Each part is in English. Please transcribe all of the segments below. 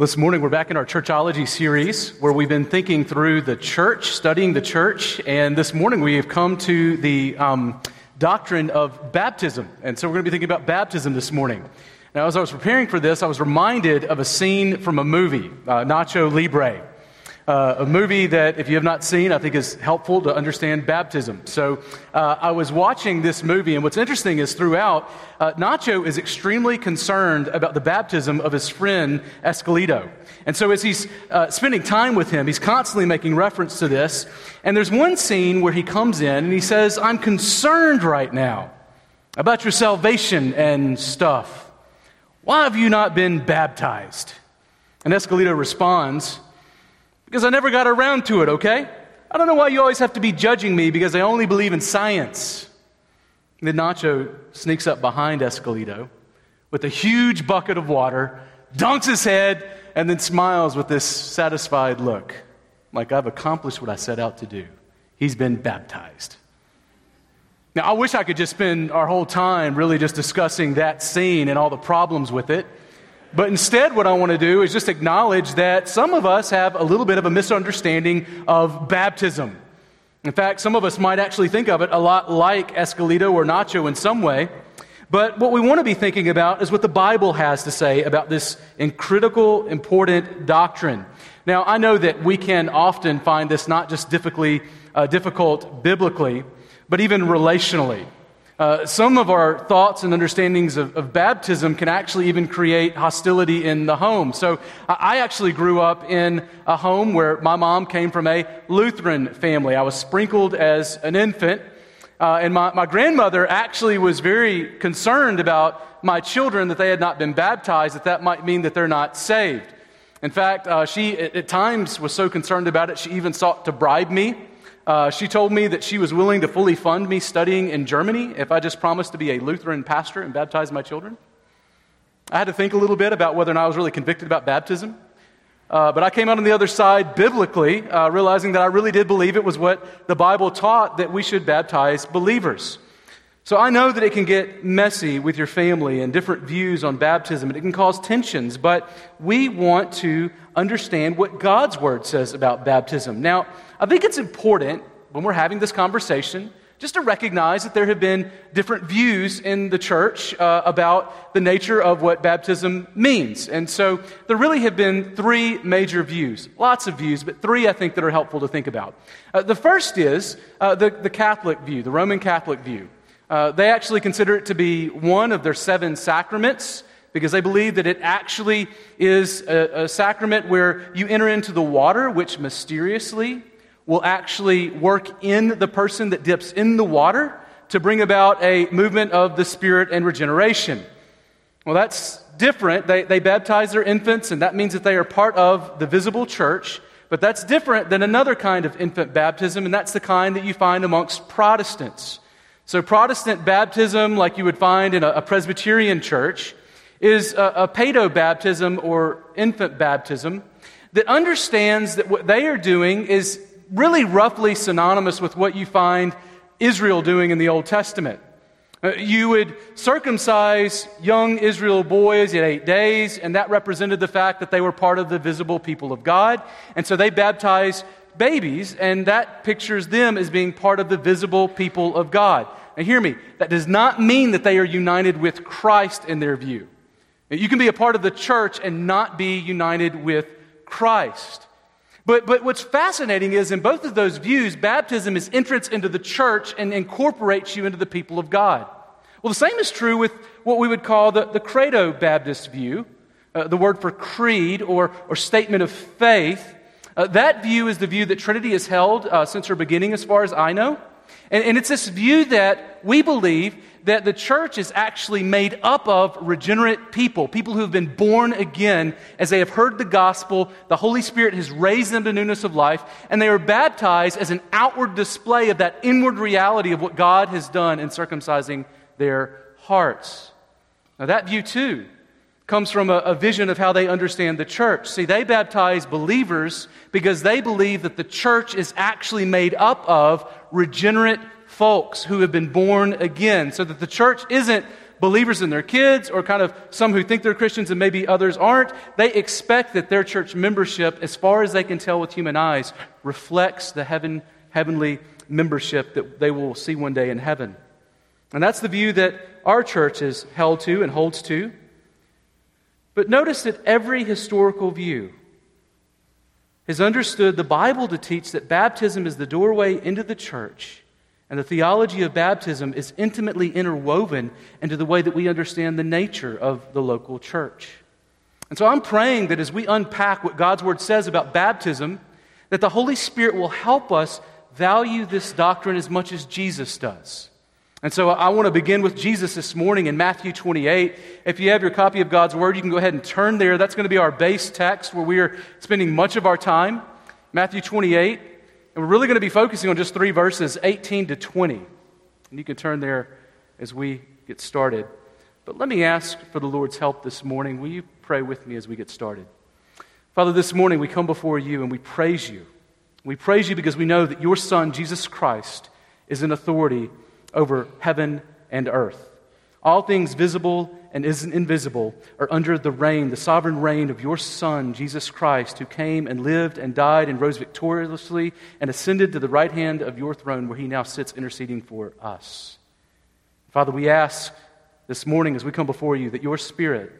Well, this morning we're back in our churchology series where we've been thinking through the church, studying the church, and this morning we have come to the um, doctrine of baptism. And so we're going to be thinking about baptism this morning. Now, as I was preparing for this, I was reminded of a scene from a movie, uh, Nacho Libre uh, a movie that, if you have not seen, I think is helpful to understand baptism. So uh, I was watching this movie, and what's interesting is throughout, uh, Nacho is extremely concerned about the baptism of his friend Esqueleto. And so as he's uh, spending time with him, he's constantly making reference to this. And there's one scene where he comes in and he says, I'm concerned right now about your salvation and stuff. Why have you not been baptized? And Esqueleto responds, because I never got around to it, okay? I don't know why you always have to be judging me because I only believe in science. And then Nacho sneaks up behind Esqueleto with a huge bucket of water, dunks his head, and then smiles with this satisfied look. Like, I've accomplished what I set out to do. He's been baptized. Now, I wish I could just spend our whole time really just discussing that scene and all the problems with it. But instead, what I want to do is just acknowledge that some of us have a little bit of a misunderstanding of baptism. In fact, some of us might actually think of it a lot like Esqueleto or Nacho in some way. But what we want to be thinking about is what the Bible has to say about this critical, important doctrine. Now, I know that we can often find this not just uh, difficult biblically, but even relationally. Uh, some of our thoughts and understandings of, of, baptism can actually even create hostility in the home. So I actually grew up in a home where my mom came from a Lutheran family. I was sprinkled as an infant. Uh, and my, my grandmother actually was very concerned about my children that they had not been baptized, that that might mean that they're not saved. In fact, uh, she at, at times was so concerned about it, she even sought to bribe me uh, she told me that she was willing to fully fund me studying in Germany if I just promised to be a Lutheran pastor and baptize my children. I had to think a little bit about whether or not I was really convicted about baptism. Uh, but I came out on the other side biblically, uh, realizing that I really did believe it was what the Bible taught that we should baptize believers. So I know that it can get messy with your family and different views on baptism, and it can cause tensions, but we want to understand what God's Word says about baptism. Now, I think it's important when we're having this conversation just to recognize that there have been different views in the church uh, about the nature of what baptism means. And so there really have been three major views, lots of views, but three I think that are helpful to think about. Uh, the first is uh, the, the Catholic view, the Roman Catholic view. Uh, they actually consider it to be one of their seven sacraments because they believe that it actually is a, a, sacrament where you enter into the water, which mysteriously will actually work in the person that dips in the water to bring about a movement of the Spirit and regeneration. Well, that's different. They, they baptize their infants, and that means that they are part of the visible church. But that's different than another kind of infant baptism, and that's the kind that you find amongst Protestants. So, Protestant baptism, like you would find in a, a Presbyterian church, is a, a pedo baptism or infant baptism that understands that what they are doing is really roughly synonymous with what you find Israel doing in the Old Testament. Uh, you would circumcise young Israel boys at eight days, and that represented the fact that they were part of the visible people of God. And so they baptized babies, and that pictures them as being part of the visible people of God. Now, hear me, that does not mean that they are united with Christ in their view. You can be a part of the church and not be united with Christ. But, but what's fascinating is in both of those views, baptism is entrance into the church and incorporates you into the people of God. Well, the same is true with what we would call the, the Credo Baptist view, uh, the word for creed or, or statement of faith. Uh, that view is the view that Trinity has held uh, since her beginning, as far as I know. And, and it's this view that we believe that the church is actually made up of regenerate people, people who have been born again as they have heard the gospel. The Holy Spirit has raised them to newness of life, and they are baptized as an outward display of that inward reality of what God has done in circumcising their hearts. Now, that view, too, comes from a, a, vision of how they understand the church. See, they baptize believers because they believe that the church is actually made up of regenerate folks who have been born again, so that the church isn't believers and their kids, or kind of some who think they're Christians and maybe others aren't, they expect that their church membership, as far as they can tell with human eyes, reflects the heaven, heavenly membership that they will see one day in heaven. And that's the view that our church is held to and holds to. But notice that every historical view has understood the Bible to teach that baptism is the doorway into the church, and the theology of baptism is intimately interwoven into the way that we understand the nature of the local church. And so I'm praying that as we unpack what God's Word says about baptism, that the Holy Spirit will help us value this doctrine as much as Jesus does. And so I want to begin with Jesus this morning in Matthew 28. If you have your copy of God's Word, you can go ahead and turn there. That's going to be our base text where we are spending much of our time. Matthew 28. And we're really going to be focusing on just three verses, 18 to 20. And you can turn there as we get started. But let me ask for the Lord's help this morning. Will you pray with me as we get started? Father, this morning we come before you and we praise you. We praise you because we know that your Son, Jesus Christ, is an authority over heaven and earth. All things visible and invisible are under the reign, the sovereign reign of your Son, Jesus Christ, who came and lived and died and rose victoriously and ascended to the right hand of your throne where he now sits interceding for us. Father, we ask this morning as we come before you that your Spirit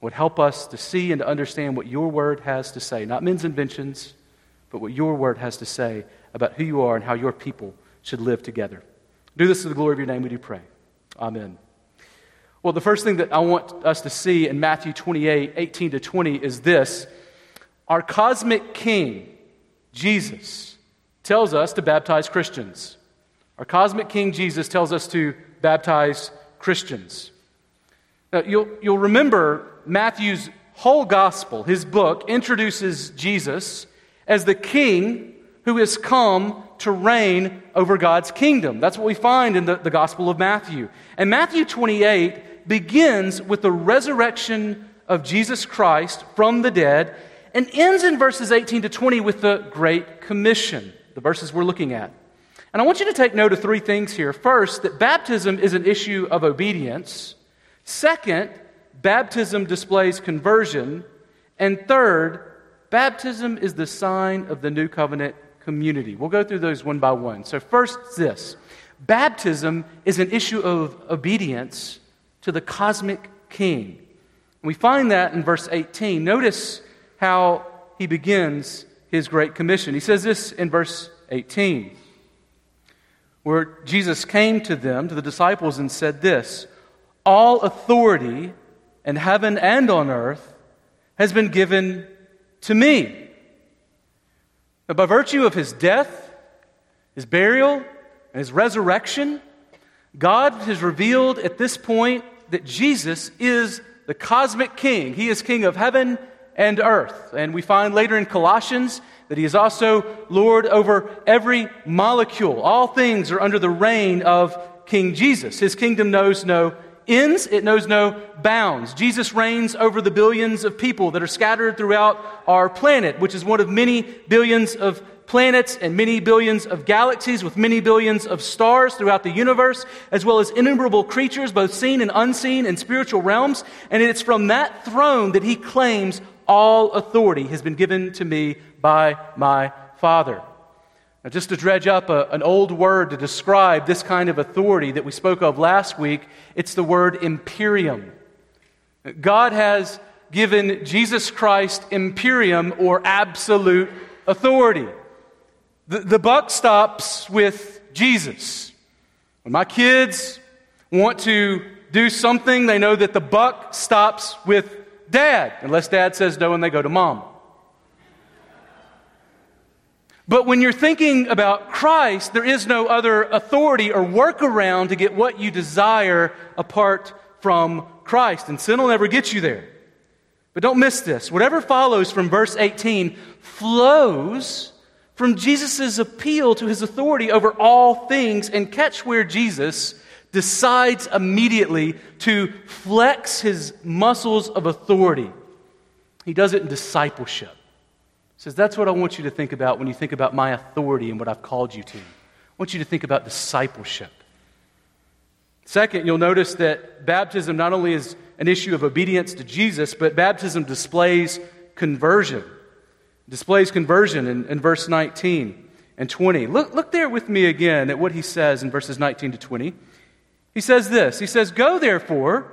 would help us to see and to understand what your word has to say, not men's inventions, but what your word has to say about who you are and how your people should live together. Do this to the glory of your name, we do pray. Amen. Well, the first thing that I want us to see in Matthew 28 18 to 20 is this Our cosmic king, Jesus, tells us to baptize Christians. Our cosmic king, Jesus, tells us to baptize Christians. Now, you'll, you'll remember Matthew's whole gospel, his book, introduces Jesus as the king who has come to reign over God's kingdom. That's what we find in the, the Gospel of Matthew. And Matthew 28 begins with the resurrection of Jesus Christ from the dead and ends in verses 18 to 20 with the Great Commission, the verses we're looking at. And I want you to take note of three things here. First, that baptism is an issue of obedience. Second, baptism displays conversion. And third, baptism is the sign of the new covenant community. We'll go through those one by one. So, first, this baptism is an issue of obedience to the cosmic king. We find that in verse 18. Notice how he begins his great commission. He says this in verse 18, where Jesus came to them, to the disciples, and said this All authority in heaven and on earth has been given to me. But by virtue of his death, his burial, and his resurrection, God has revealed at this point that Jesus is the cosmic king. He is king of heaven and earth. And we find later in Colossians that he is also Lord over every molecule. All things are under the reign of King Jesus. His kingdom knows no ends, it knows no bounds. Jesus reigns over the billions of people that are scattered throughout our planet, which is one of many billions of planets and many billions of galaxies with many billions of stars throughout the universe, as well as innumerable creatures, both seen and unseen in spiritual realms. And it's from that throne that he claims all authority has been given to me by my Father. Now, just to dredge up a, an old word to describe this kind of authority that we spoke of last week, it's the word imperium. God has given Jesus Christ imperium or absolute authority. The, the buck stops with Jesus. When my kids want to do something, they know that the buck stops with dad, unless dad says no and they go to mom. But when you're thinking about Christ, there is no other authority or workaround to get what you desire apart from Christ. And sin will never get you there. But don't miss this. Whatever follows from verse 18 flows from Jesus' appeal to his authority over all things. And catch where Jesus decides immediately to flex his muscles of authority. He does it in discipleship says, That's what I want you to think about when you think about my authority and what I've called you to. I want you to think about discipleship. Second, you'll notice that baptism not only is an issue of obedience to Jesus, but baptism displays conversion. Displays conversion in, in verse 19 and 20. Look, look there with me again at what he says in verses 19 to 20. He says this He says, Go therefore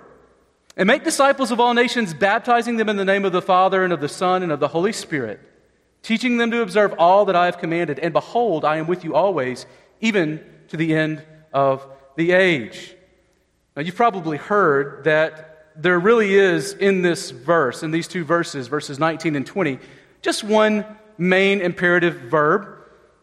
and make disciples of all nations, baptizing them in the name of the Father and of the Son and of the Holy Spirit, teaching them to observe all that I have commanded. And behold, I am with you always, even to the end of the age. Now, you've probably heard that there really is in this verse, in these two verses, verses 19 and 20, just one main imperative verb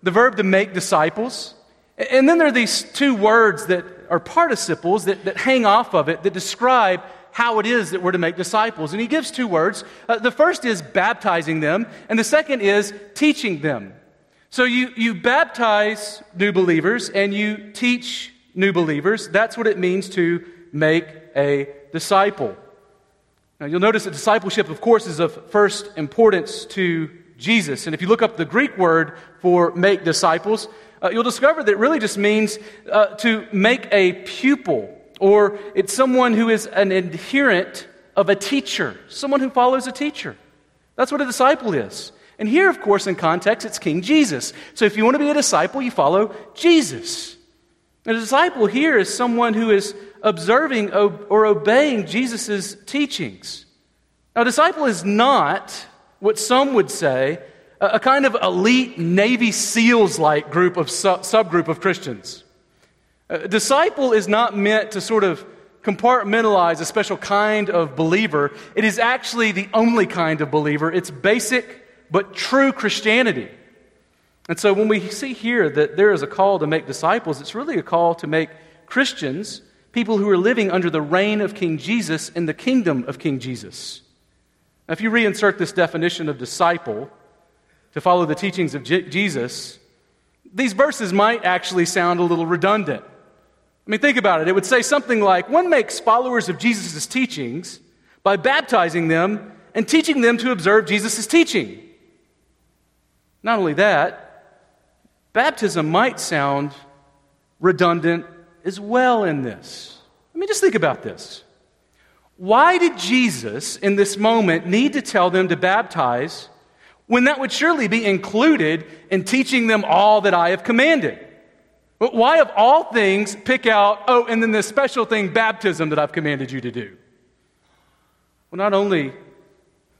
the verb to make disciples. And then there are these two words that are participles that, that hang off of it that describe how it is that we're to make disciples. And he gives two words. Uh, the first is baptizing them, and the second is teaching them. So you, you baptize new believers and you teach new believers. That's what it means to make a disciple. Now, you'll notice that discipleship, of course, is of first importance to Jesus. And if you look up the Greek word for make disciples, uh, you'll discover that it really just means uh, to make a pupil, or it's someone who is an adherent of a teacher, someone who follows a teacher. That's what a disciple is. And here, of course, in context, it's King Jesus. So if you want to be a disciple, you follow Jesus. A disciple here is someone who is observing or obeying Jesus' teachings. Now, a disciple is not what some would say a kind of elite Navy SEALs like group of subgroup of Christians. A disciple is not meant to sort of compartmentalize a special kind of believer. It is actually the only kind of believer. It's basic but true Christianity. And so when we see here that there is a call to make disciples, it's really a call to make Christians people who are living under the reign of King Jesus in the kingdom of King Jesus. Now, if you reinsert this definition of disciple to follow the teachings of J- Jesus, these verses might actually sound a little redundant. I mean, think about it. It would say something like one makes followers of Jesus' teachings by baptizing them and teaching them to observe Jesus' teaching. Not only that, Baptism might sound redundant as well in this. I mean, just think about this. Why did Jesus, in this moment, need to tell them to baptize when that would surely be included in teaching them all that I have commanded? But why, of all things, pick out, oh, and then this special thing, baptism, that I've commanded you to do? Well, not only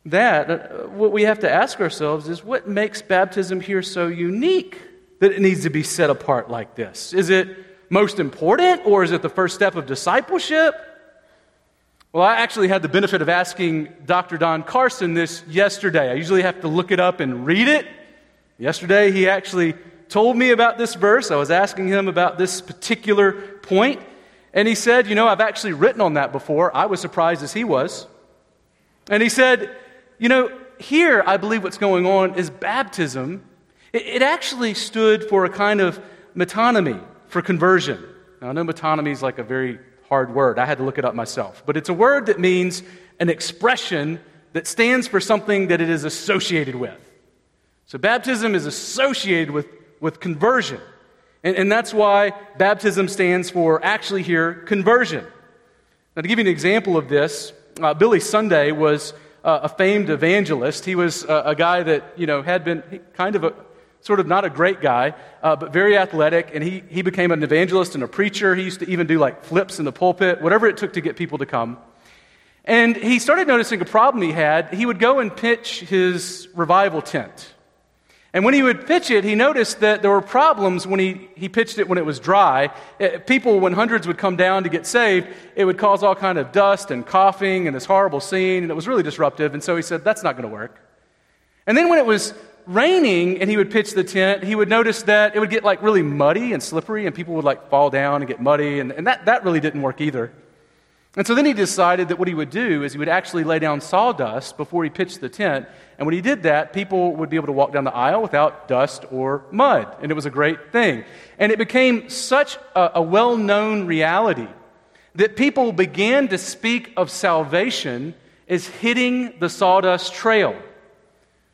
that, uh, what we have to ask ourselves is what makes baptism here so unique? that it needs to be set apart like this? Is it most important or is it the first step of discipleship? Well, I actually had the benefit of asking Dr. Don Carson this yesterday. I usually have to look it up and read it. Yesterday, he actually told me about this verse. I was asking him about this particular point, and he said, You know, I've actually written on that before. I was surprised as he was. And he said, You know, here I believe what's going on is baptism it, actually stood for a kind of metonymy for conversion. Now, I know metonymy is like a very hard word. I had to look it up myself. But it's a word that means an expression that stands for something that it is associated with. So baptism is associated with, with conversion. And, and that's why baptism stands for actually here conversion. Now, to give you an example of this, uh, Billy Sunday was uh, a famed evangelist. He was uh, a guy that, you know, had been kind of a, sort of not a great guy, uh, but very athletic. And he, he became an evangelist and a preacher. He used to even do like flips in the pulpit, whatever it took to get people to come. And he started noticing a problem he had. He would go and pitch his revival tent. And when he would pitch it, he noticed that there were problems when he, he pitched it when it was dry. It, uh, people, when hundreds would come down to get saved, it would cause all kind of dust and coughing and this horrible scene, and it was really disruptive. And so he said, that's not going to work. And then when it was raining and he would pitch the tent, he would notice that it would get like really muddy and slippery and people would like fall down and get muddy. And, and that, that really didn't work either. And so then he decided that what he would do is he would actually lay down sawdust before he pitched the tent. And when he did that, people would be able to walk down the aisle without dust or mud. And it was a great thing. And it became such a, a well known reality that people began to speak of salvation as hitting the sawdust trail.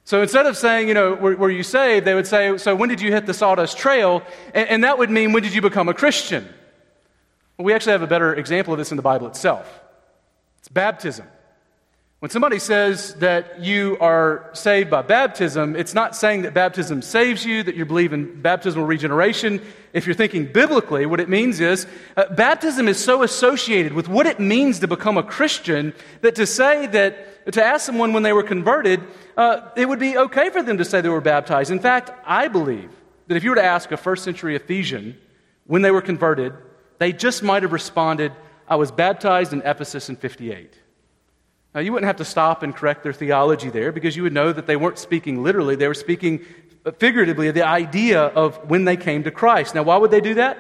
So instead of saying, you know, were, were, you saved, they would say, so when did you hit the sawdust trail? And, and that would mean, when did you become a Christian? We actually have a better example of this in the Bible itself it's baptism. When somebody says that you are saved by baptism, it's not saying that baptism saves you, that you believe in baptismal regeneration. If you're thinking biblically, what it means is uh, baptism is so associated with what it means to become a Christian that to say that, to ask someone when they were converted, uh, it would be okay for them to say they were baptized. In fact, I believe that if you were to ask a first century Ephesian when they were converted, they just might have responded, I was baptized in Ephesus in 58. Now, you wouldn't have to stop and correct their theology there because you would know that they weren't speaking literally. They were speaking figuratively of the idea of when they came to Christ. Now, why would they do that?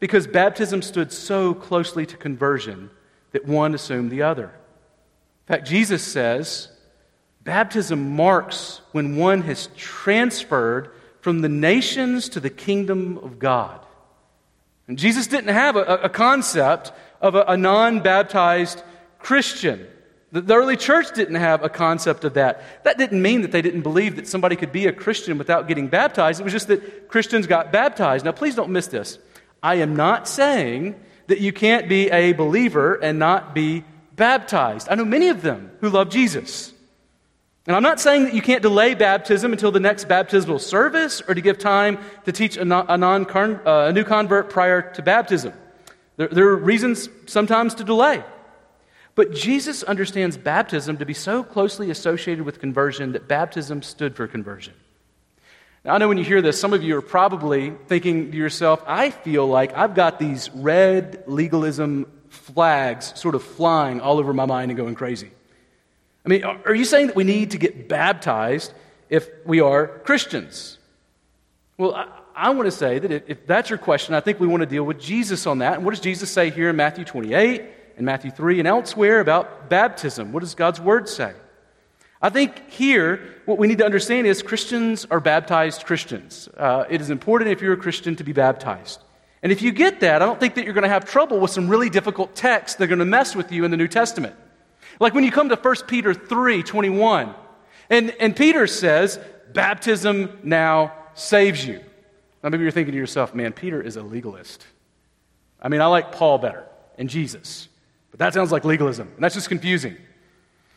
Because baptism stood so closely to conversion that one assumed the other. In fact, Jesus says baptism marks when one has transferred from the nations to the kingdom of God. And Jesus didn't have a, a concept of a, a non baptized Christian. The early church didn't have a concept of that. That didn't mean that they didn't believe that somebody could be a Christian without getting baptized. It was just that Christians got baptized. Now, please don't miss this. I am not saying that you can't be a believer and not be baptized. I know many of them who love Jesus. And I'm not saying that you can't delay baptism until the next baptismal service or to give time to teach a, non, uh, a new convert prior to baptism. There, there are reasons sometimes to delay. But Jesus understands baptism to be so closely associated with conversion that baptism stood for conversion. Now, I know when you hear this, some of you are probably thinking to yourself, I feel like I've got these red legalism flags sort of flying all over my mind and going crazy. I mean, are you saying that we need to get baptized if we are Christians? Well, I, I want to say that if, if that's your question, I think we want to deal with Jesus on that. And what does Jesus say here in Matthew 28? and Matthew 3 and elsewhere about baptism. What does God's Word say? I think here, what we need to understand is Christians are baptized Christians. Uh, it is important if you're a Christian to be baptized. And if you get that, I don't think that you're going to have trouble with some really difficult texts that are going to mess with you in the New Testament. Like when you come to 1 Peter 3 21, and, and Peter says, Baptism now saves you. Now, maybe you're thinking to yourself, man, Peter is a legalist. I mean, I like Paul better and Jesus. But that sounds like legalism, and that's just confusing.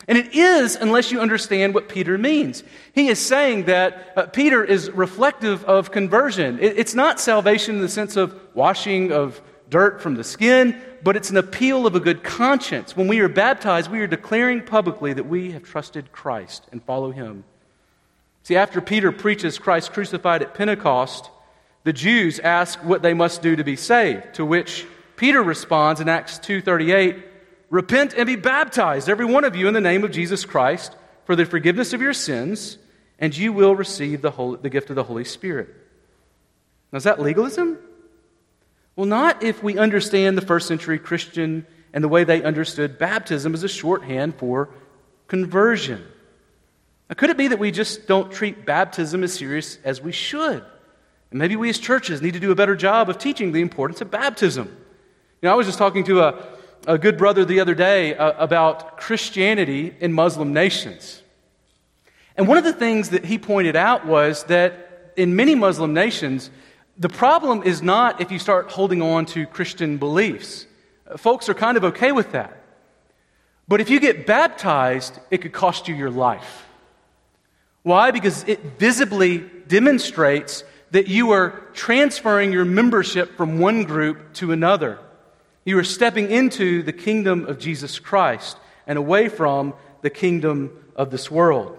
And it is unless you understand what Peter means. He is saying that uh, Peter is reflective of conversion. It, it's not salvation in the sense of washing of dirt from the skin, but it's an appeal of a good conscience. When we are baptized, we are declaring publicly that we have trusted Christ and follow him. See, after Peter preaches Christ crucified at Pentecost, the Jews ask what they must do to be saved, to which Peter responds in Acts 2:38, Repent and be baptized, every one of you, in the name of Jesus Christ, for the forgiveness of your sins, and you will receive the, Holy, the gift of the Holy Spirit. Now, is that legalism? Well, not if we understand the first century Christian and the way they understood baptism as a shorthand for conversion. Now, could it be that we just don't treat baptism as serious as we should? And maybe we as churches need to do a better job of teaching the importance of baptism. You know, I was just talking to a, a good brother the other day uh, about Christianity in Muslim nations. And one of the things that he pointed out was that in many Muslim nations, the problem is not if you start holding on to Christian beliefs. Uh, folks are kind of okay with that. But if you get baptized, it could cost you your life. Why? Because it visibly demonstrates that you are transferring your membership from one group to another. You are stepping into the kingdom of Jesus Christ and away from the kingdom of this world.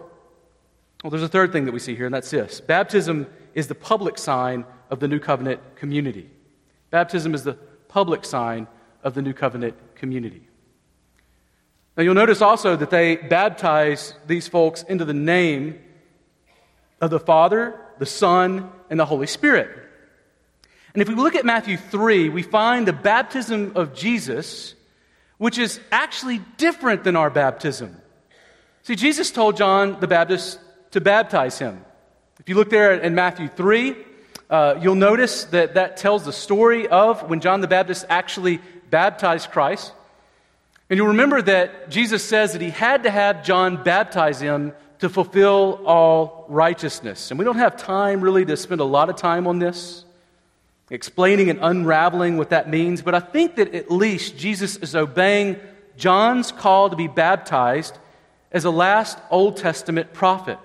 Well, there's a third thing that we see here, and that's this baptism is the public sign of the new covenant community. Baptism is the public sign of the new covenant community. Now, you'll notice also that they baptize these folks into the name of the Father, the Son, and the Holy Spirit. And if we look at Matthew 3, we find the baptism of Jesus, which is actually different than our baptism. See, Jesus told John the Baptist to baptize him. If you look there in Matthew 3, uh, you'll notice that that tells the story of when John the Baptist actually baptized Christ. And you'll remember that Jesus says that he had to have John baptize him to fulfill all righteousness. And we don't have time really to spend a lot of time on this. explaining and unraveling what that means, but I think that at least Jesus is obeying John's call to be baptized as a last Old Testament prophet.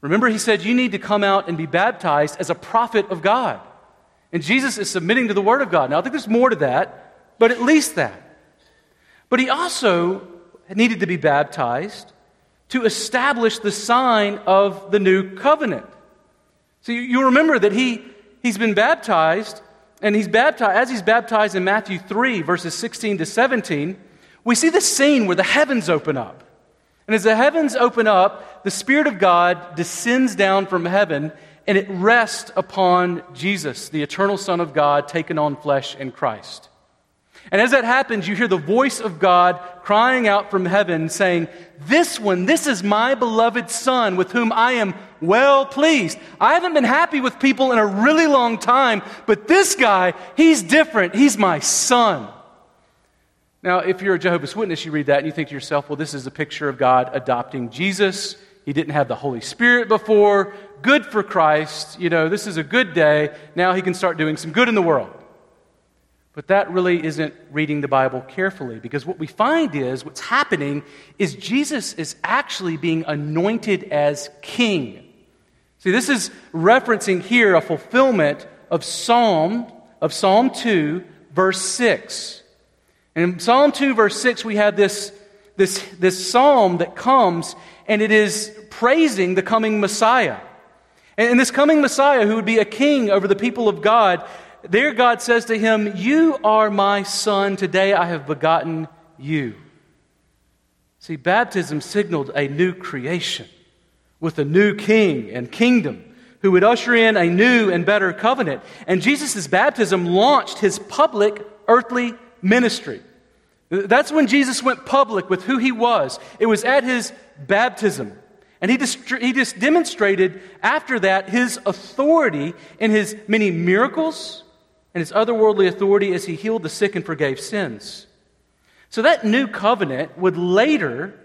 Remember, he said, You need to come out and be baptized as a prophet of God. And Jesus is submitting to the Word of God. Now, I think there's more to that, but at least that. But he also needed to be baptized to establish the sign of the new covenant. So you, you remember that he, he's been baptized, and he's baptized, as he's baptized in Matthew 3, verses 16 to 17, we see the scene where the heavens open up. And as the heavens open up, the Spirit of God descends down from heaven and it rests upon Jesus, the eternal Son of God, taken on flesh in Christ. And as that happens, you hear the voice of God crying out from heaven, saying, This one, this is my beloved Son with whom I am well pleased. I haven't been happy with people in a really long time, but this guy, he's different. He's my Son. Now, if you're a Jehovah's Witness, you read that and you think to yourself, well, this is a picture of God adopting Jesus. He didn't have the Holy Spirit before. Good for Christ. You know, this is a good day. Now he can start doing some good in the world. But that really isn't reading the Bible carefully because what we find is what's happening is Jesus is actually being anointed as king. See, this is referencing here a fulfillment of Psalm of Psalm 2 verse 6. And in Psalm 2, verse 6, we have this, this, this psalm that comes, and it is praising the coming Messiah. And, this coming Messiah, who would be a king over the people of God, there God says to him, You are my son, today I have begotten you. See, baptism signaled a new creation with a new king and kingdom who would usher in a new and better covenant. And Jesus' baptism launched his public earthly ministry. That's when Jesus went public with who he was. It was at his baptism. And he just, he just demonstrated after that his authority in his many miracles and his otherworldly authority as he healed the sick and forgave sins. So that new covenant would later,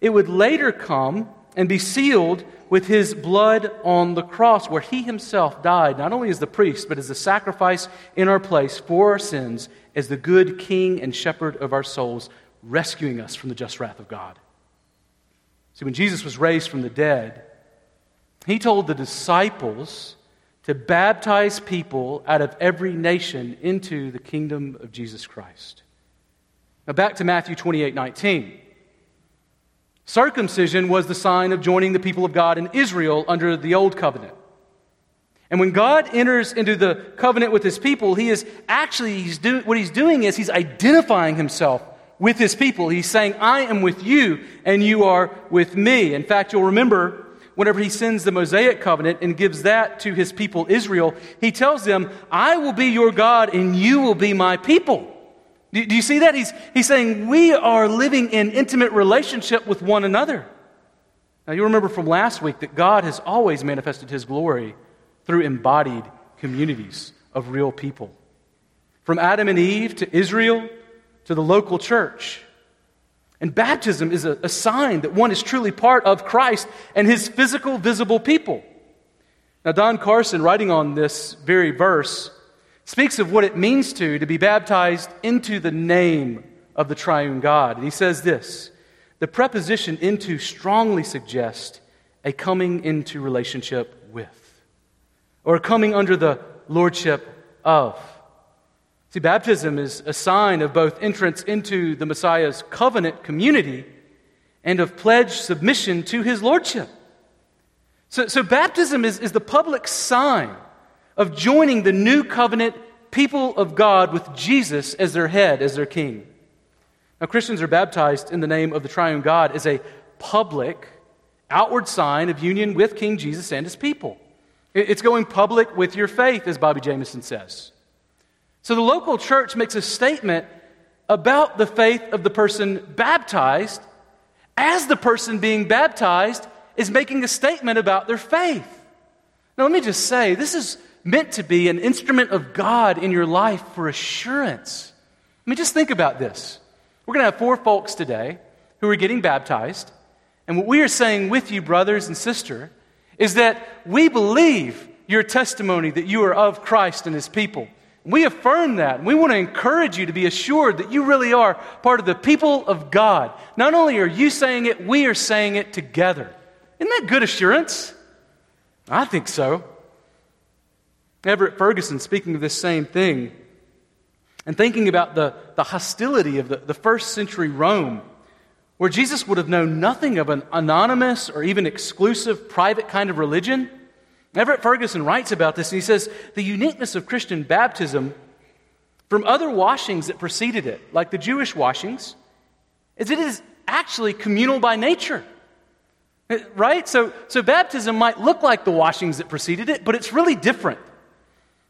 it would later come and be sealed with his blood on the cross, where he himself died, not only as the priest, but as the sacrifice in our place for our sins, as the good king and shepherd of our souls, rescuing us from the just wrath of God. See, when Jesus was raised from the dead, he told the disciples to baptize people out of every nation into the kingdom of Jesus Christ. Now, back to Matthew 28 19. Circumcision was the sign of joining the people of God in Israel under the old covenant. And when God enters into the covenant with his people, he is actually, he's do, what he's doing is he's identifying himself with his people. He's saying, I am with you and you are with me. In fact, you'll remember whenever he sends the Mosaic covenant and gives that to his people Israel, he tells them, I will be your God and you will be my people. Do, do you see that? He's, he's saying we are living in intimate relationship with one another. Now, you remember from last week that God has always manifested his glory through embodied communities of real people. From Adam and Eve to Israel to the local church. And baptism is a, a, sign that one is truly part of Christ and his physical, visible people. Now, Don Carson, writing on this very verse, speaks of what it means to, to be baptized into the name of the triune God. And he says this the preposition into strongly suggests a coming into relationship with, or coming under the lordship of. See, baptism is a sign of both entrance into the Messiah's covenant community and of pledged submission to his lordship. So, so baptism is, is the public sign of joining the new covenant people of God with Jesus as their head, as their king. Now, Christians are baptized in the name of the triune God as a public, outward sign of union with King Jesus and his people. It's going public with your faith, as Bobby Jamieson says. So the local church makes a statement about the faith of the person baptized as the person being baptized is making a statement about their faith. Now, let me just say this is meant to be an instrument of God in your life for assurance. I mean, just think about this. We're going to have four folks today who are getting baptized. And what we are saying with you, brothers and sister, is that we believe your testimony that you are of Christ and his people. We affirm that. We want to encourage you to be assured that you really are part of the people of God. Not only are you saying it, we are saying it together. Isn't that good assurance? I think so. Everett Ferguson, speaking of this same thing, and thinking about the, the hostility of the, the first century Rome, where Jesus would have known nothing of an anonymous or even exclusive private kind of religion. Everett Ferguson writes about this, and he says the uniqueness of Christian baptism from other washings that preceded it, like the Jewish washings, is it is actually communal by nature. Right? So, so baptism might look like the washings that preceded it, but it's really different.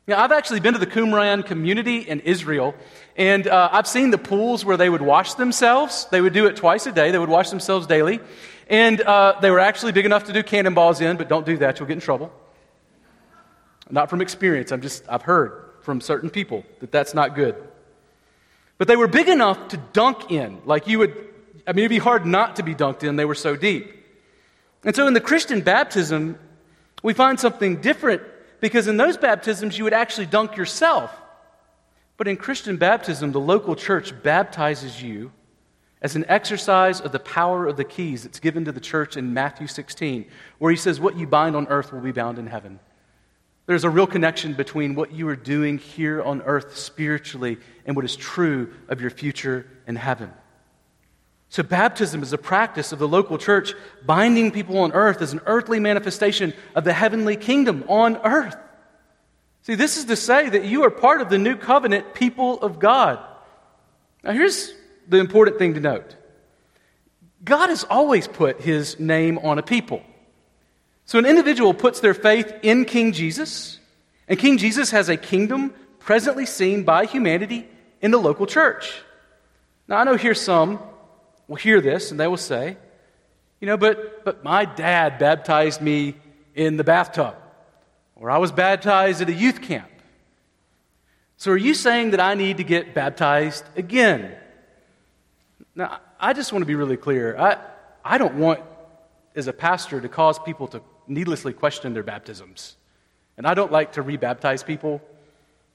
Yeah, I've actually been to the Qumran community in Israel, and uh, I've seen the pools where they would wash themselves. They would do it twice a day, they would wash themselves daily. And uh, they were actually big enough to do cannonballs in, but don't do that, you'll get in trouble. Not from experience, I'm just, I've heard from certain people that that's not good. But they were big enough to dunk in. Like you would, I mean, it'd be hard not to be dunked in, they were so deep. And so in the Christian baptism, we find something different because in those baptisms, you would actually dunk yourself. But in Christian baptism, the local church baptizes you as an exercise of the power of the keys that's given to the church in Matthew 16, where he says, What you bind on earth will be bound in heaven. There's a real connection between what you are doing here on earth spiritually and what is true of your future in heaven. So, baptism is a practice of the local church binding people on earth as an earthly manifestation of the heavenly kingdom on earth. See, this is to say that you are part of the new covenant people of God. Now, here's the important thing to note God has always put his name on a people. So, an individual puts their faith in King Jesus, and King Jesus has a kingdom presently seen by humanity in the local church. Now, I know here's some will hear this and they will say, you know, but, but my dad baptized me in the bathtub, or I was baptized at a youth camp. So are you saying that I need to get baptized again? Now, I just want to be really clear. I, I don't want, as a pastor, to cause people to needlessly question their baptisms. And I don't like to rebaptize people.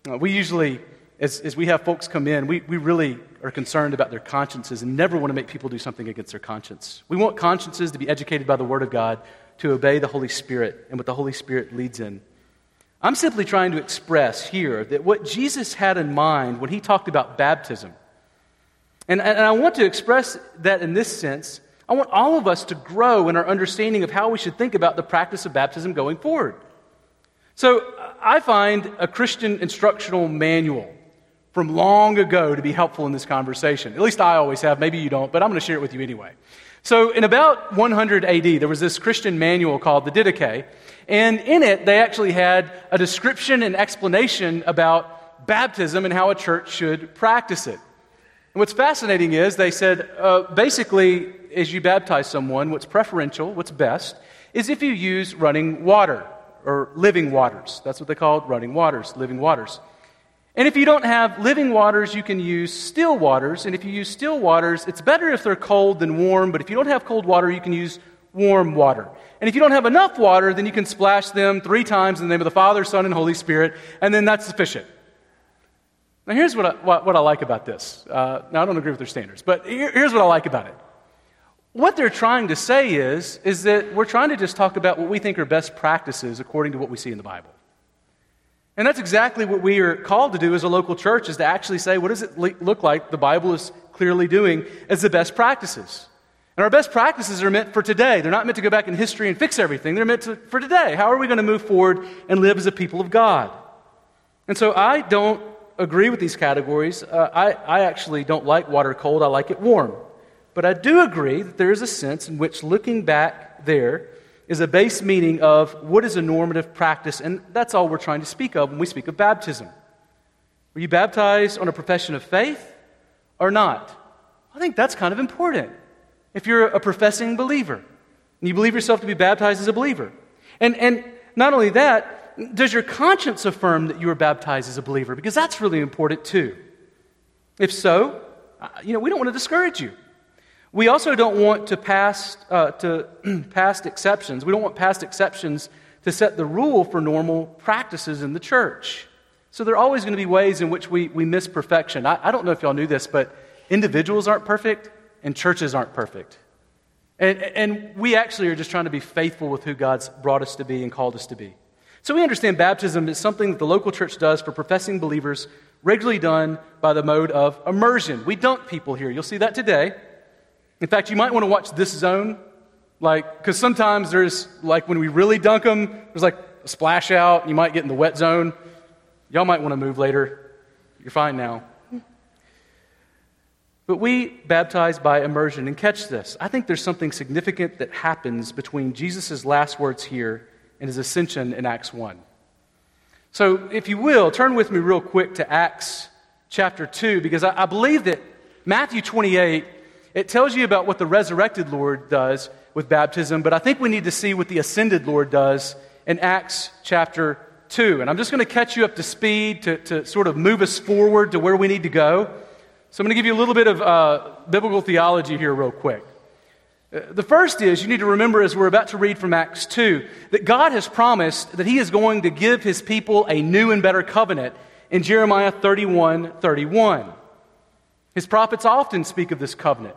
Uh, we usually as, as we have folks come in, we, we really are concerned about their consciences and never want to make people do something against their conscience. We want consciences to be educated by the Word of God, to obey the Holy Spirit and what the Holy Spirit leads in. I'm simply trying to express here that what Jesus had in mind when he talked about baptism, and, and I want to express that in this sense, I want all of us to grow in our understanding of how we should think about the practice of baptism going forward. So I find a Christian instructional manual from long ago to be helpful in this conversation. At least I always have. Maybe you don't, but I'm going to share it with you anyway. So, in about 100 AD, there was this Christian manual called the Didache, and in it, they actually had a description and explanation about baptism and how a church should practice it. And what's fascinating is they said uh, basically, as you baptize someone, what's preferential, what's best, is if you use running water or living waters. That's what they called running waters, living waters. And if you don't have living waters, you can use still waters. And if you use still waters, it's better if they're cold than warm. But if you don't have cold water, you can use warm water. And if you don't have enough water, then you can splash them three times in the name of the Father, Son, and Holy Spirit, and then that's sufficient. Now, here's what I, what, what I like about this. Uh, now, I don't agree with their standards, but here, here's what I like about it. What they're trying to say is, is that we're trying to just talk about what we think are best practices according to what we see in the Bible. And that's exactly what we are called to do as a local church is to actually say, what does it look like the Bible is clearly doing as the best practices? And our best practices are meant for today. They're not meant to go back in history and fix everything. They're meant to, for today. How are we going to move forward and live as a people of God? And so I don't agree with these categories. Uh, I, I actually don't like water cold, I like it warm. But I do agree that there is a sense in which looking back there, is a base meaning of what is a normative practice, and that's all we're trying to speak of when we speak of baptism. Were you baptized on a profession of faith or not? I think that's kind of important. If you're a professing believer and you believe yourself to be baptized as a believer, and, and not only that, does your conscience affirm that you were baptized as a believer? Because that's really important too. If so, uh, you know, we don't want to discourage you. We also don't want to past, uh, to past exceptions. We don't want past exceptions to set the rule for normal practices in the church. So there are always going to be ways in which we, we miss perfection. I, I don't know if y'all knew this, but individuals aren't perfect and churches aren't perfect. And, and we actually are just trying to be faithful with who God's brought us to be and called us to be. So we understand baptism is something that the local church does for professing believers, regularly done by the mode of immersion. We dunk people here. You'll see that today. In fact, you might want to watch this zone, like, because sometimes there's, like, when we really dunk them, there's like a splash out, and you might get in the wet zone. Y'all might want to move later. You're fine now. But we baptize by immersion. And catch this I think there's something significant that happens between Jesus' last words here and his ascension in Acts 1. So, if you will, turn with me real quick to Acts chapter 2, because I, I believe that Matthew 28, it tells you about what the resurrected Lord does with baptism, but I think we need to see what the ascended Lord does in Acts chapter 2. And I'm just going to catch you up to speed to, to sort of move us forward to where we need to go. So I'm going to give you a little bit of uh, biblical theology here, real quick. Uh, the first is you need to remember, as we're about to read from Acts 2, that God has promised that He is going to give His people a new and better covenant in Jeremiah 31 31. His prophets often speak of this covenant.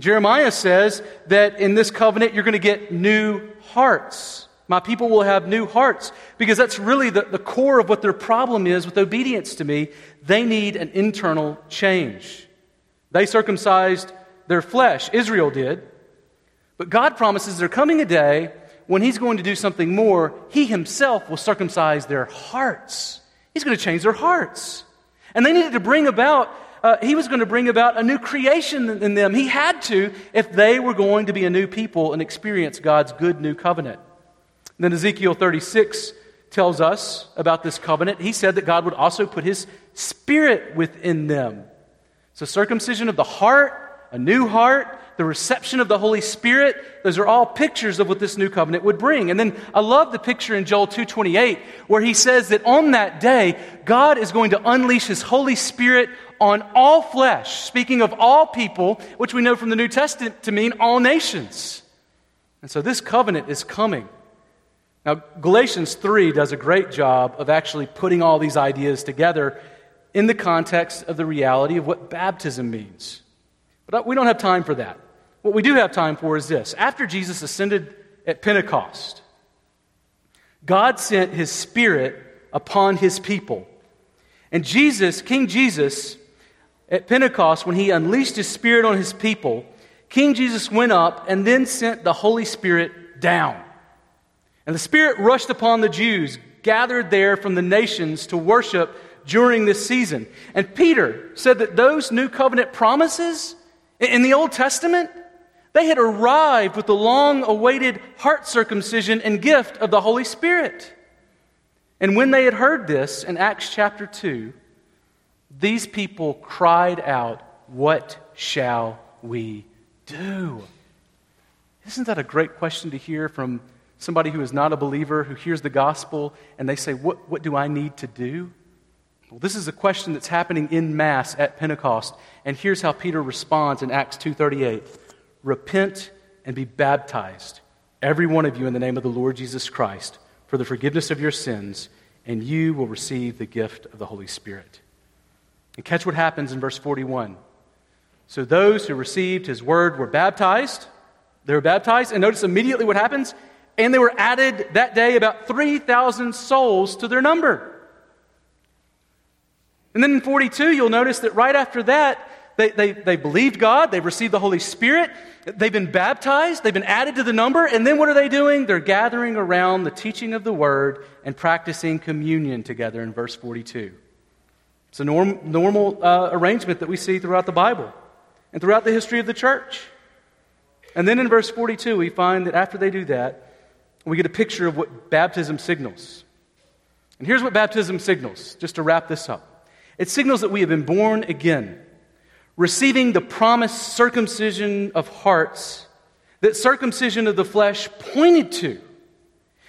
Jeremiah says that in this covenant you're going to get new hearts. My people will have new hearts because that's really the, the core of what their problem is with obedience to me. They need an internal change. They circumcised their flesh, Israel did. But God promises there coming a day when He's going to do something more, He Himself will circumcise their hearts. He's going to change their hearts. And they needed to bring about, uh, He was going to bring about a new creation in them. He had to if they were going to be a new people and experience God's good new covenant. then Ezekiel 36 tells us about this covenant. He said that God would also put his spirit within them. So, circumcision of the heart, a new heart, the reception of the Holy Spirit, those are all pictures of what this new covenant would bring. And then I love the picture in Joel 2:28 where he says that on that day God is going to unleash his Holy Spirit on all flesh, speaking of all people, which we know from the New Testament to mean all nations. And so this covenant is coming. Now, Galatians 3 does a great job of actually putting all these ideas together in the context of the reality of what baptism means. But uh, we don't have time for that. What we do have time for is this. After Jesus ascended at Pentecost, God sent his Spirit upon his people. And Jesus, King Jesus, at Pentecost, when he unleashed his Spirit on his people, King Jesus went up and then sent the Holy Spirit down. And the Spirit rushed upon the Jews gathered there from the nations to worship during this season. And Peter said that those new covenant promises in the Old Testament, they had arrived with the long awaited heart circumcision and gift of the Holy Spirit. And when they had heard this in Acts chapter 2, these people cried out, What shall we do? Isn't that a great question to hear from somebody who is not a believer who hears the gospel and they say, What, what do I need to do? Well, this is a question that's happening in mass at Pentecost. And here's how Peter responds in Acts 2:38. Repent and be baptized, every one of you in the name of the Lord Jesus Christ, for the forgiveness of your sins, and you will receive the gift of the Holy Spirit. And catch what happens in verse 41. So those who received his word were baptized. They were baptized, and notice immediately what happens and they were added that day about 3,000 souls to their number. And then in 42, you'll notice that right after that, they, they, they believed God, they've received the Holy Spirit, they've been baptized, they've been added to the number, and then what are they doing? They're gathering around the teaching of the Word and practicing communion together in verse 42. It's a norm, normal uh, arrangement that we see throughout the Bible and throughout the history of the church. And then in verse 42, we find that after they do that, we get a picture of what baptism signals. And here's what baptism signals, just to wrap this up it signals that we have been born again, receiving the promised circumcision of hearts that circumcision of the flesh pointed to.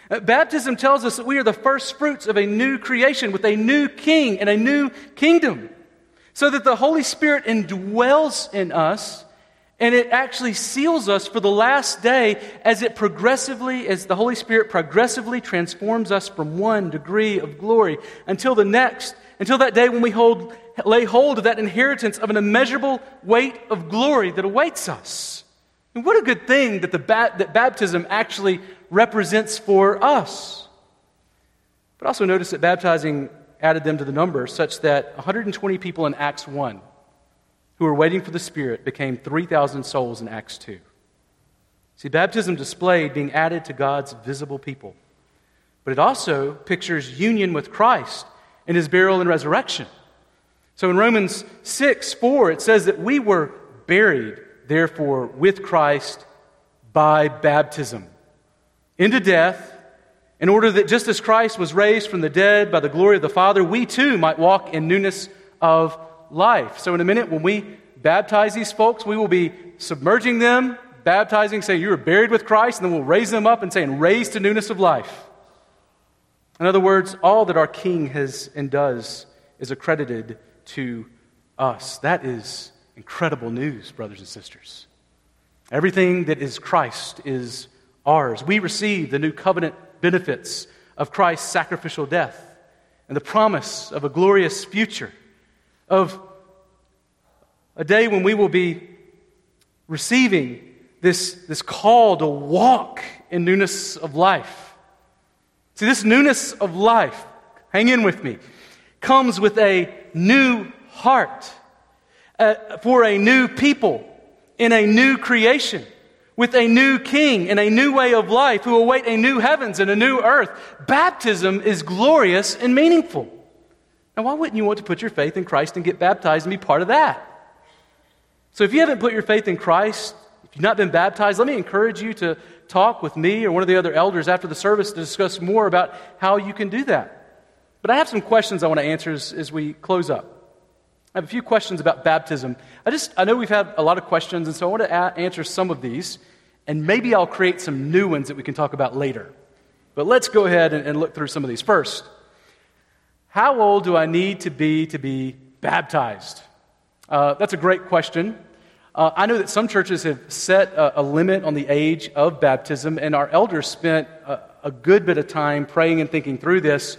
Uh, baptism tells us that we are the first fruits of a new creation with a new king and a new kingdom, so that the Holy Spirit indwells in us And it actually seals us for the last day as it progressively, as the Holy Spirit progressively transforms us from one degree of glory until the next, until that day when we hold, lay hold of that inheritance of an immeasurable weight of glory that awaits us. And what a good thing that, the that baptism actually represents for us. But also notice that baptizing added them to the number such that 120 people in Acts 1 who were waiting for the Spirit became 3,000 souls in Acts 2. See, baptism displayed being added to God's visible people. But it also pictures union with Christ in his burial and resurrection. So in Romans 6 4, it says that we were buried, therefore, with Christ by baptism into death, in order that just as Christ was raised from the dead by the glory of the Father, we too might walk in newness of life. So, in a minute, when we baptize these folks, we will be submerging them, baptizing, saying, You are buried with Christ, and then we'll raise them up and saying, Raised to newness of life. In other words, all that our King has and does is accredited to us. That is incredible news, brothers and sisters. Everything that is Christ is ours. We receive the new covenant benefits of Christ's sacrificial death and the promise of a glorious future of a day when we will be receiving this, this call to walk in newness of life. See, this newness of life, hang in with me, comes with a new heart uh, for a new people in a new creation with a new king and a new way of life who await a new heavens and a new earth. Baptism is glorious and meaningful. Now, why wouldn't you want to put your faith in Christ and get baptized and be part of that? So, if you haven't put your faith in Christ, if you've not been baptized, let me encourage you to talk with me or one of the other elders after the service to discuss more about how you can do that. But I have some questions I want to answer as, as we close up. I have a few questions about baptism. I just I know we've had a lot of questions, and so I want to a- answer some of these, and maybe I'll create some new ones that we can talk about later. But let's go ahead and, and look through some of these first. How old do I need to be to be baptized? Uh, that's a great question. Uh, I know that some churches have set a, a, limit on the age of baptism, and our elders spent a, a good bit of time praying and thinking through this.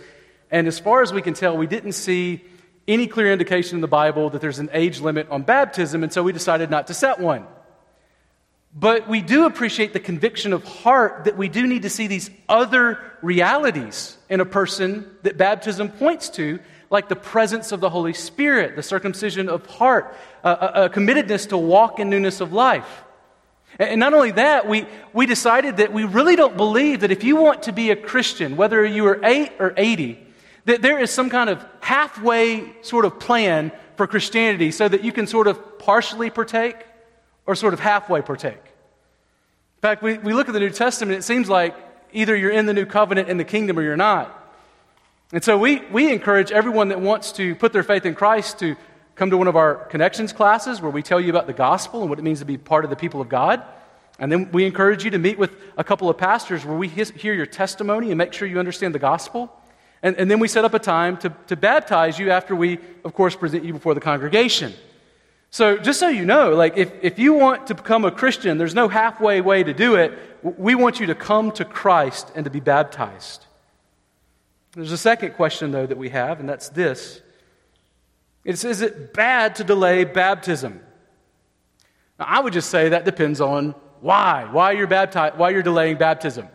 And as far as we can tell, we didn't see any clear indication in the Bible that there's an age limit on baptism, and so we decided not to set one. But we do appreciate the conviction of heart that we do need to see these other realities in a person that baptism points to, like the presence of the Holy Spirit, the circumcision of heart, a, a, committedness to walk in newness of life. And not only that, we, we decided that we really don't believe that if you want to be a Christian, whether you are 8 or 80, that there is some kind of halfway sort of plan for Christianity so that you can sort of partially partake or sort of halfway partake. In fact, we, we look at the New Testament, it seems like either you're in the new covenant in the kingdom or you're not. And so we, we encourage everyone that wants to put their faith in Christ to come to one of our connections classes where we tell you about the gospel and what it means to be part of the people of God. And then we encourage you to meet with a couple of pastors where we hear your testimony and make sure you understand the gospel. And, and then we set up a time to, to baptize you after we, of course, present you before the congregation. So, just so you know, like if, if you want to become a Christian, there's no halfway way to do it. We want you to come to Christ and to be baptized. There's a second question, though, that we have, and that's this it's, Is it bad to delay baptism? Now, I would just say that depends on why. Why you're, baptized, why you're delaying baptism.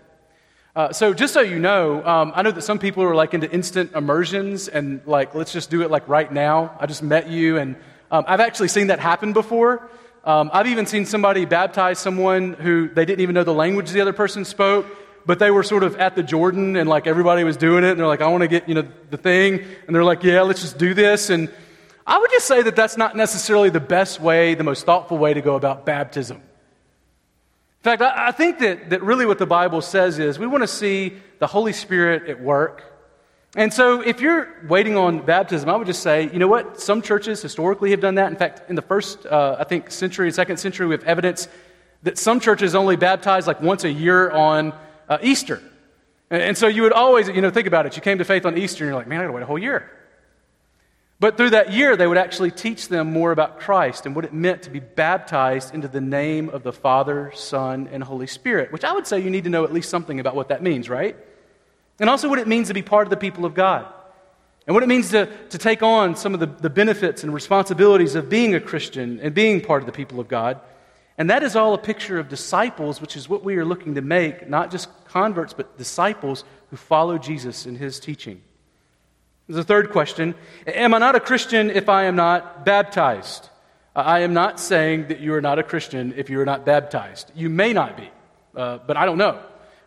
Uh, so just so you know, um, I know that some people are like into instant immersions and like let's just do it like right now. I just met you and um, I've actually seen that happen before. Um, I've even seen somebody baptize someone who they didn't even know the language the other person spoke, but they were sort of at the Jordan and like everybody was doing it, and they're like, I want to get, you know, the thing. And they're like, yeah, let's just do this. And I would just say that that's not necessarily the best way, the most thoughtful way to go about baptism. In fact, I, I think that, that really what the Bible says is we want to see the Holy Spirit at work and so, if you're waiting on baptism, I would just say, you know what? Some churches historically have done that. In fact, in the first, uh, I think, century, and second century, we have evidence that some churches only baptize like once a year on uh, Easter. And, and, so, you would always, you know, think about it. You came to faith on Easter, and you're like, man, I got to wait a whole year. But through that year, they would actually teach them more about Christ and what it meant to be baptized into the name of the Father, Son, and Holy Spirit, which I would say you need to know at least something about what that means, right? And also what it means to be part of the people of God. And what it means to, to take on some of the, the benefits and responsibilities of being a Christian and being part of the people of God. And that is all a picture of disciples, which is what we are looking to make, not just converts, but disciples who follow Jesus in his teaching. A third question Am I not a Christian if I am not baptized? I am not saying that you are not a Christian if you are not baptized. You may not be, uh, but I don't know.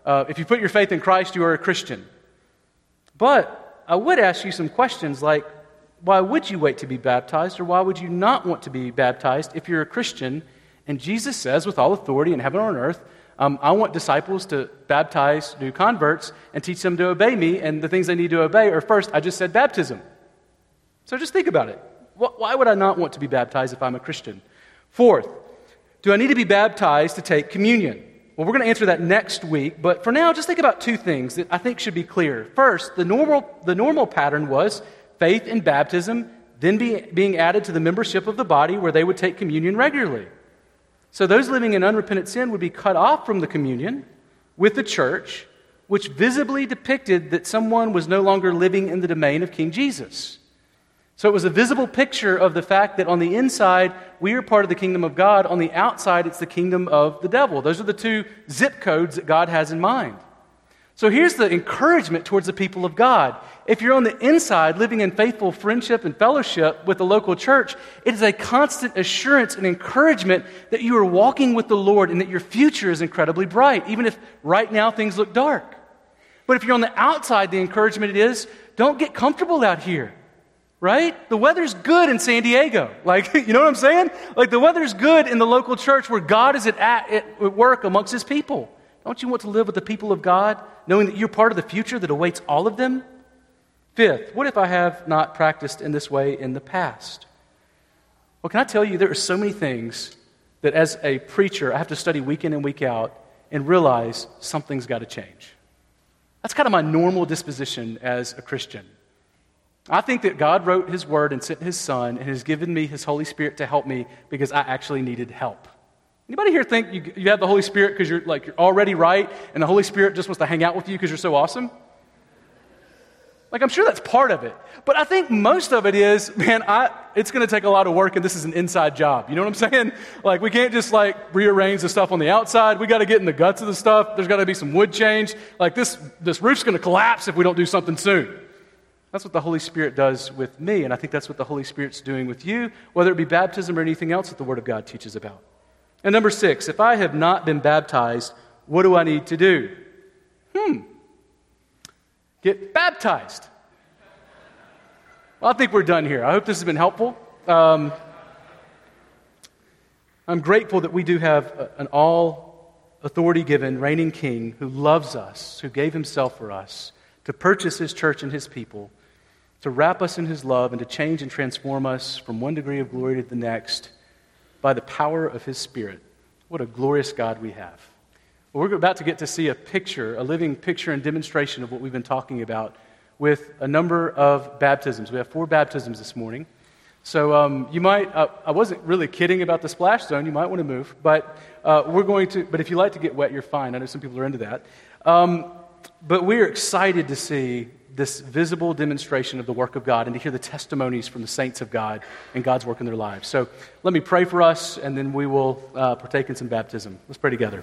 Uh, if you put your faith in Christ, you are a Christian. But I would ask you some questions like why would you wait to be baptized, or why would you not want to be baptized if you're a Christian? And Jesus says, with all authority in heaven and on earth, um, I want disciples to baptize new converts and teach them to obey me, and the things they need to obey are first, I just said baptism. So just think about it. Why would I not want to be baptized if I'm a Christian? Fourth, do I need to be baptized to take communion? Well, we're going to answer that next week, but for now, just think about two things that I think should be clear. First, the normal, the normal pattern was faith in baptism, then be, being added to the membership of the body where they would take communion regularly. So those living in unrepentant sin would be cut off from the communion with the church, which visibly depicted that someone was no longer living in the domain of King Jesus. So it was a visible picture of the fact that on the inside, we are part of the kingdom of God. On the outside, it's the kingdom of the devil. Those are the two zip codes that God has in mind. So here's the encouragement towards the people of God. If you're on the inside living in faithful friendship and fellowship with the local church, it is a constant assurance and encouragement that you are walking with the Lord and that your future is incredibly bright, even if right now things look dark. But if you're on the outside, the encouragement is don't get comfortable out here. Right? The weather's good in San Diego. Like, you know what I'm saying? Like, the weather's good in the local church where God is at, at work amongst his people. Don't you want to live with the people of God, knowing that you're part of the future that awaits all of them? Fifth, what if I have not practiced in this way in the past? Well, can I tell you, there are so many things that as a preacher, I have to study week in and week out and realize something's got to change. That's kind of my normal disposition as a Christian. I think that God wrote His Word and sent His Son and has given me His Holy Spirit to help me because I actually needed help. Anybody here think you, you have the Holy Spirit because you're like you're already right and the Holy Spirit just wants to hang out with you because you're so awesome? Like I'm sure that's part of it. But I think most of it is, man, I, it's going to take a lot of work and this is an inside job. You know what I'm saying? Like we can't just like rearrange the stuff on the outside. We got to get in the guts of the stuff. There's got to be some wood change. Like this, this roof's going to collapse if we don't do something soon. That's what the Holy Spirit does with me, and I think that's what the Holy Spirit's doing with you, whether it be baptism or anything else that the Word of God teaches about. And number six, if I have not been baptized, what do I need to do? Hmm. Get baptized. Well, I think we're done here. I hope this has been helpful. Um, I'm grateful that we do have an all authority given reigning king who loves us, who gave himself for us to purchase his church and his people, to wrap us in his love, and to change and transform us from one degree of glory to the next by the power of his Spirit. What a glorious God we have. Well, we're about to get to see a picture, a living picture and demonstration of what we've been talking about with a number of baptisms. We have four baptisms this morning. So um, you might, uh, I wasn't really kidding about the splash zone. You might want to move. But uh, we're going to, but if you like to get wet, you're fine. I know some people are into that. Um, but we're excited to see this visible demonstration of the work of God and to hear the testimonies from the saints of God and God's work in their lives. So let me pray for us, and then we will uh, partake in some baptism. Let's pray together.